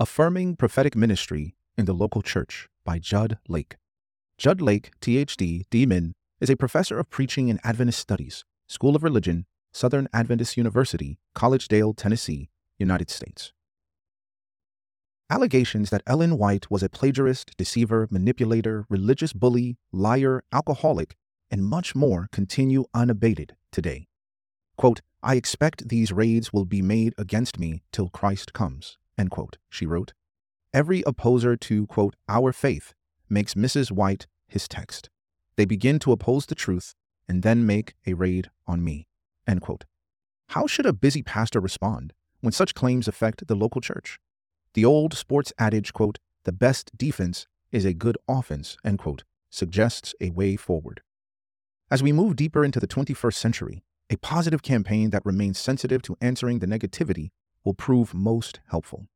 Affirming Prophetic Ministry in the Local Church by Jud Lake. Jud Lake, THD, DMin, is a professor of preaching and Adventist studies, School of Religion, Southern Adventist University, Collegedale, Tennessee, United States. Allegations that Ellen White was a plagiarist, deceiver, manipulator, religious bully, liar, alcoholic, and much more continue unabated today. Quote, I expect these raids will be made against me till Christ comes, end quote, she wrote. Every opposer to, quote, our faith makes Mrs. White his text. They begin to oppose the truth and then make a raid on me, end quote. How should a busy pastor respond when such claims affect the local church? The old sports adage, quote, the best defense is a good offense, end quote, suggests a way forward. As we move deeper into the 21st century, a positive campaign that remains sensitive to answering the negativity will prove most helpful.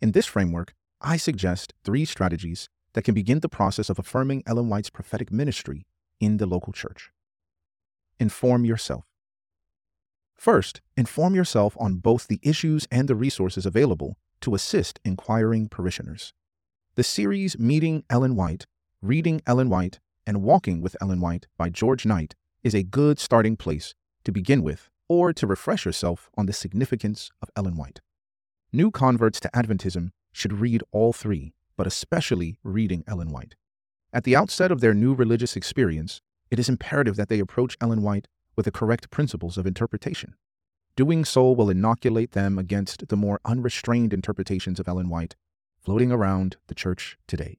In this framework, I suggest three strategies that can begin the process of affirming Ellen White's prophetic ministry in the local church. Inform yourself. First, inform yourself on both the issues and the resources available to assist inquiring parishioners. The series Meeting Ellen White, Reading Ellen White, and Walking with Ellen White by George Knight is a good starting place to begin with or to refresh yourself on the significance of Ellen White. New converts to Adventism should read all three, but especially reading Ellen White. At the outset of their new religious experience, it is imperative that they approach Ellen White with the correct principles of interpretation. Doing so will inoculate them against the more unrestrained interpretations of Ellen White floating around the church today.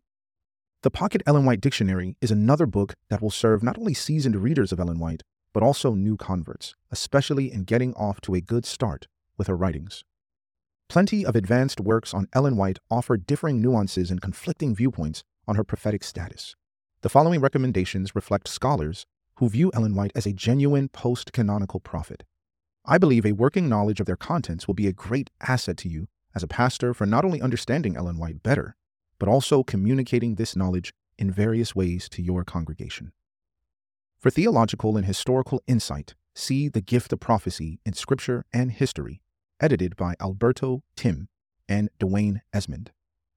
The Pocket Ellen White Dictionary is another book that will serve not only seasoned readers of Ellen White, but also new converts, especially in getting off to a good start with her writings. Plenty of advanced works on Ellen White offer differing nuances and conflicting viewpoints on her prophetic status. The following recommendations reflect scholars who view Ellen White as a genuine post canonical prophet. I believe a working knowledge of their contents will be a great asset to you as a pastor for not only understanding Ellen White better, but also communicating this knowledge in various ways to your congregation. For theological and historical insight, see The Gift of Prophecy in Scripture and History, edited by Alberto Timm and Dwain Esmond.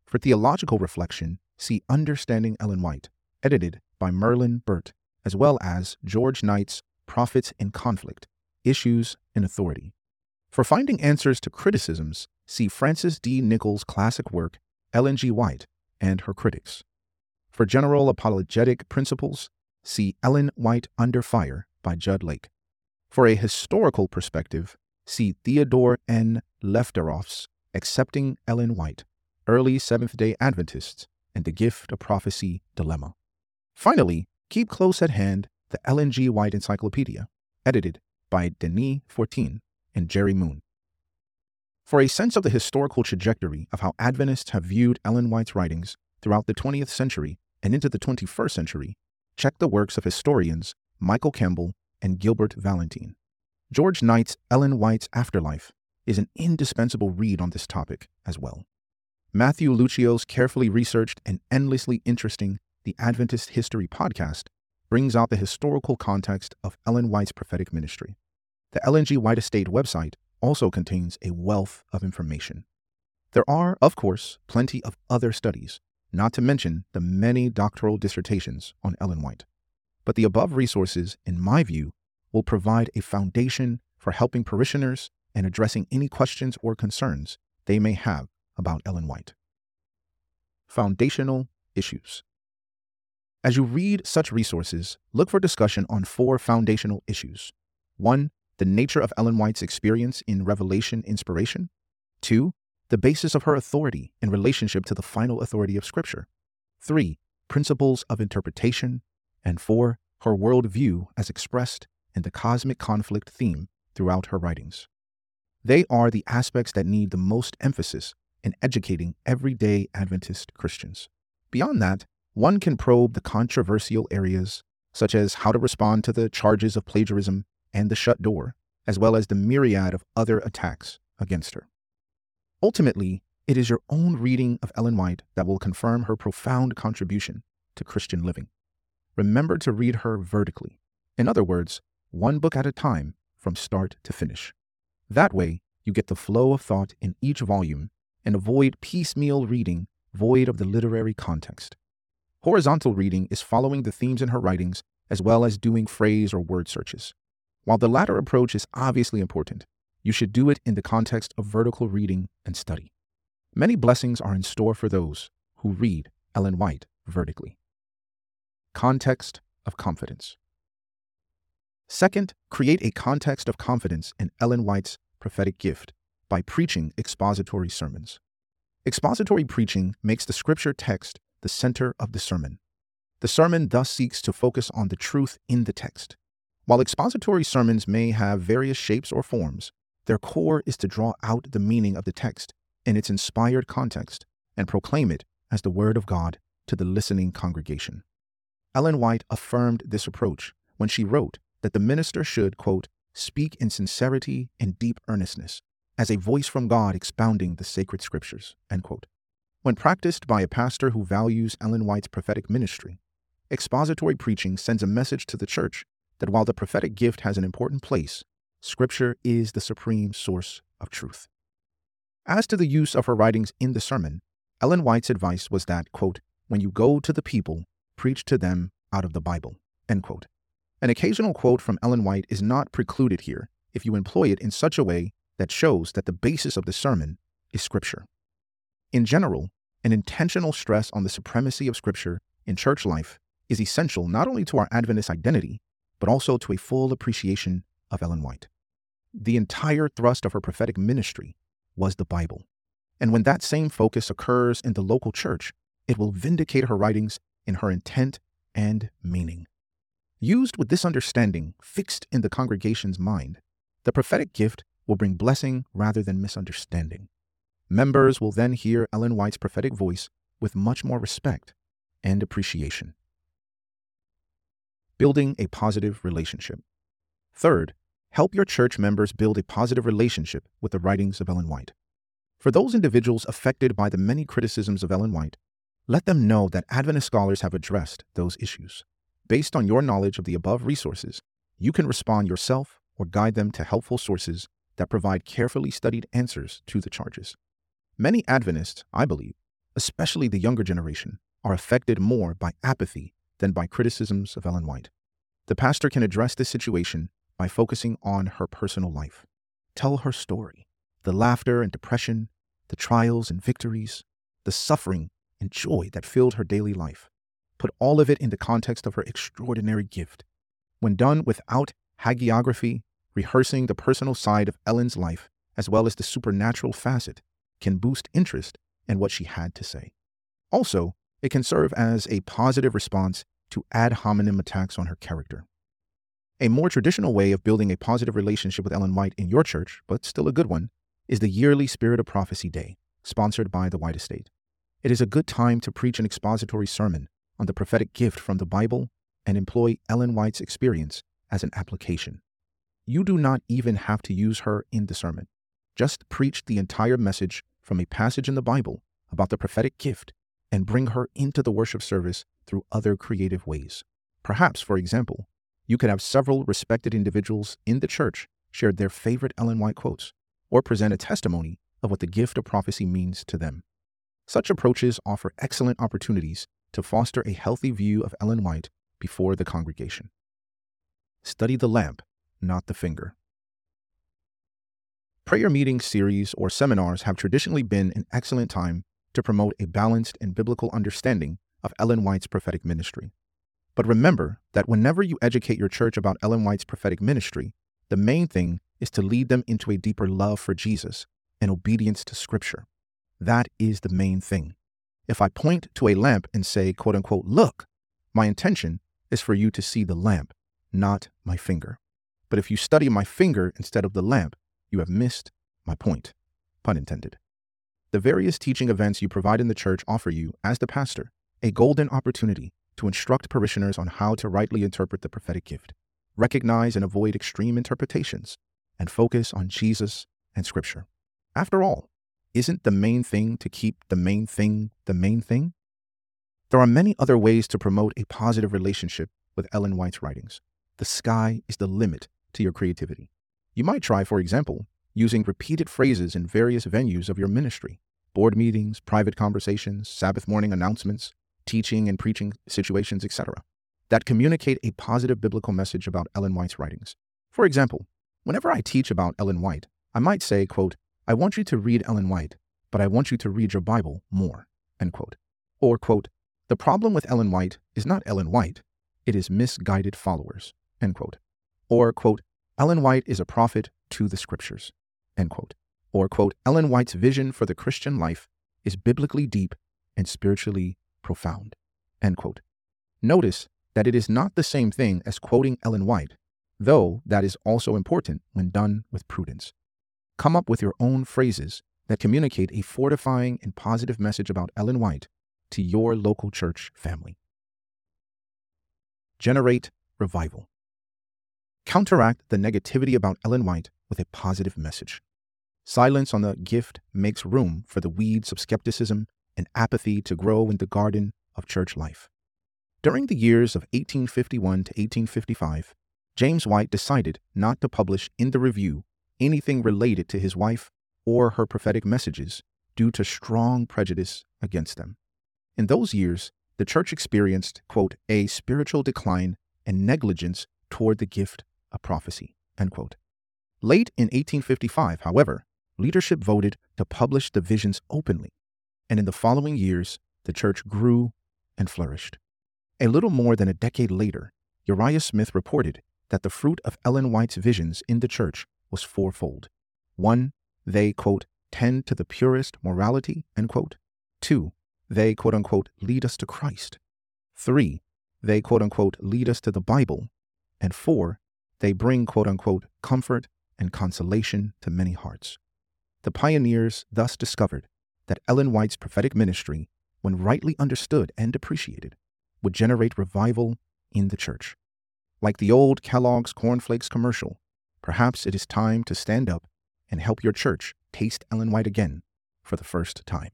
For theological reflection, see Understanding Ellen White, edited by Merlin Burt, as well as George Knight's Prophets in Conflict, Issues and Authority. For finding answers to criticisms, see Francis D. Nichol's classic work, Ellen G. White and Her Critics. For general apologetic principles, see Ellen White Under Fire by Jud Lake. For a historical perspective, see Theodore N. Levterov's Accepting Ellen White, Early Seventh day Adventists, and the Gift of Prophecy Dilemma. Finally, keep close at hand the Ellen G. White Encyclopedia, edited by Denis Fortin and Jerry Moon. For a sense of the historical trajectory of how Adventists have viewed Ellen White's writings throughout the 20th century and into the 21st century, check the works of historians Michael Campbell and Gilbert Valentine. George Knight's Ellen White's Afterlife is an indispensable read on this topic as well. Matthew Lucio's carefully researched and endlessly interesting The Adventist History podcast brings out the historical context of Ellen White's prophetic ministry. The Ellen G. White Estate website also contains a wealth of information. There are, of course, plenty of other studies, not to mention the many doctoral dissertations on Ellen White. But the above resources, in my view, will provide a foundation for helping parishioners and addressing any questions or concerns they may have about Ellen White. Foundational issues. As you read such resources, look for discussion on four foundational issues. 1. The nature of Ellen White's experience in revelation inspiration. 2. The basis of her authority in relationship to the final authority of Scripture. 3. Principles of interpretation. And 4. Her worldview as expressed in the cosmic conflict theme throughout her writings. They are the aspects that need the most emphasis in educating everyday Adventist Christians. Beyond that, one can probe the controversial areas, such as how to respond to the charges of plagiarism and the shut door, as well as the myriad of other attacks against her. Ultimately, it is your own reading of Ellen White that will confirm her profound contribution to Christian living. Remember to read her vertically. In other words, one book at a time from start to finish. That way, you get the flow of thought in each volume and avoid piecemeal reading void of the literary context. Horizontal reading is following the themes in her writings as well as doing phrase or word searches. While the latter approach is obviously important, you should do it in the context of vertical reading and study. Many blessings are in store for those who read Ellen White vertically. Context of confidence. Second, create a context of confidence in Ellen White's prophetic gift by preaching expository sermons. Expository preaching makes the scripture text the center of the sermon. The sermon thus seeks to focus on the truth in the text. While expository sermons may have various shapes or forms, their core is to draw out the meaning of the text in its inspired context and proclaim it as the Word of God to the listening congregation. Ellen White affirmed this approach when she wrote that the minister should, quote, speak in sincerity and deep earnestness, as a voice from God expounding the sacred scriptures. When practiced by a pastor who values Ellen White's prophetic ministry, expository preaching sends a message to the church that while the prophetic gift has an important place, Scripture is the supreme source of truth. As to the use of her writings in the sermon, Ellen White's advice was that, quote, when you go to the people, preach to them out of the Bible, end quote. An occasional quote from Ellen White is not precluded here if you employ it in such a way that shows that the basis of the sermon is Scripture. In general, an intentional stress on the supremacy of Scripture in church life is essential not only to our Adventist identity, but also to a full appreciation of Ellen White. The entire thrust of her prophetic ministry was the Bible. And when that same focus occurs in the local church, it will vindicate her writings in her intent and meaning. Used with this understanding fixed in the congregation's mind, the prophetic gift will bring blessing rather than misunderstanding. Members will then hear Ellen White's prophetic voice with much more respect and appreciation. Building a positive relationship. Third, help your church members build a positive relationship with the writings of Ellen White. For those individuals affected by the many criticisms of Ellen White, let them know that Adventist scholars have addressed those issues. Based on your knowledge of the above resources, you can respond yourself or guide them to helpful sources that provide carefully studied answers to the charges. Many Adventists, I believe, especially the younger generation, are affected more by apathy than by criticisms of Ellen White. The pastor can address this situation by focusing on her personal life. Tell her story the laughter and depression, the trials and victories, the suffering and joy that filled her daily life put all of it in the context of her extraordinary gift. When done without hagiography, rehearsing the personal side of Ellen's life, as well as the supernatural facet, can boost interest in what she had to say. Also, it can serve as a positive response to ad hominem attacks on her character. A more traditional way of building a positive relationship with Ellen White in your church, but still a good one, is the yearly Spirit of Prophecy Day, sponsored by the White Estate. It is a good time to preach an expository sermon on the prophetic gift from the Bible and employ Ellen White's experience as an application. You do not even have to use her in the sermon. Just preach the entire message from a passage in the Bible about the prophetic gift and bring her into the worship service through other creative ways. Perhaps, for example, you could have several respected individuals in the church share their favorite Ellen White quotes or present a testimony of what the gift of prophecy means to them. Such approaches offer excellent opportunities to foster a healthy view of Ellen White before the congregation. Study the lamp, not the finger. Prayer meeting series or seminars have traditionally been an excellent time to promote a balanced and biblical understanding of Ellen White's prophetic ministry. But remember that whenever you educate your church about Ellen White's prophetic ministry, the main thing is to lead them into a deeper love for Jesus and obedience to Scripture. That is the main thing. If I point to a lamp and say, quote unquote, look, my intention is for you to see the lamp, not my finger. But if you study my finger instead of the lamp, you have missed my point. Pun intended. The various teaching events you provide in the church offer you, as the pastor, a golden opportunity to instruct parishioners on how to rightly interpret the prophetic gift, recognize and avoid extreme interpretations, and focus on Jesus and Scripture. After all, isn't the main thing to keep the main thing the main thing? There are many other ways to promote a positive relationship with Ellen White's writings. The sky is the limit to your creativity. You might try, for example, using repeated phrases in various venues of your ministry, board meetings, private conversations, Sabbath morning announcements, teaching and preaching situations, etc., that communicate a positive biblical message about Ellen White's writings. For example, whenever I teach about Ellen White, I might say, quote, I want you to read Ellen White, but I want you to read your Bible more, end quote. Or, quote, the problem with Ellen White is not Ellen White, it is misguided followers, end quote. Or, quote, Ellen White is a prophet to the scriptures, end quote. Or, quote, Ellen White's vision for the Christian life is biblically deep and spiritually profound. Notice that it is not the same thing as quoting Ellen White, though that is also important when done with prudence. Come up with your own phrases that communicate a fortifying and positive message about Ellen White to your local church family. Generate revival. Counteract the negativity about Ellen White with a positive message. Silence on the gift makes room for the weeds of skepticism and apathy to grow in the garden of church life. During the years of 1851 to 1855, James White decided not to publish in the review anything related to his wife or her prophetic messages due to strong prejudice against them. In those years, the church experienced, quote, a spiritual decline and negligence toward the gift of prophecy, end quote. Late in 1855, however, leadership voted to publish the visions openly, and in the following years, the church grew and flourished. A little more than a decade later, Uriah Smith reported that the fruit of Ellen White's visions in the church was fourfold. One, they, quote, tend to the purest morality, end quote. Two, they, quote unquote, lead us to Christ. Three, they, quote unquote, lead us to the Bible. And four, they bring, quote unquote, comfort and consolation to many hearts. The pioneers thus discovered that Ellen White's prophetic ministry, when rightly understood and appreciated, would generate revival in the church. Like the old Kellogg's Cornflakes commercial, Perhaps it is time to stand up and help your church taste Ellen White again for the first time.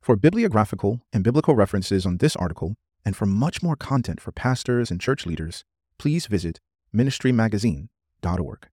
For bibliographical and biblical references on this article, and for much more content for pastors and church leaders, please visit ministrymagazine.org.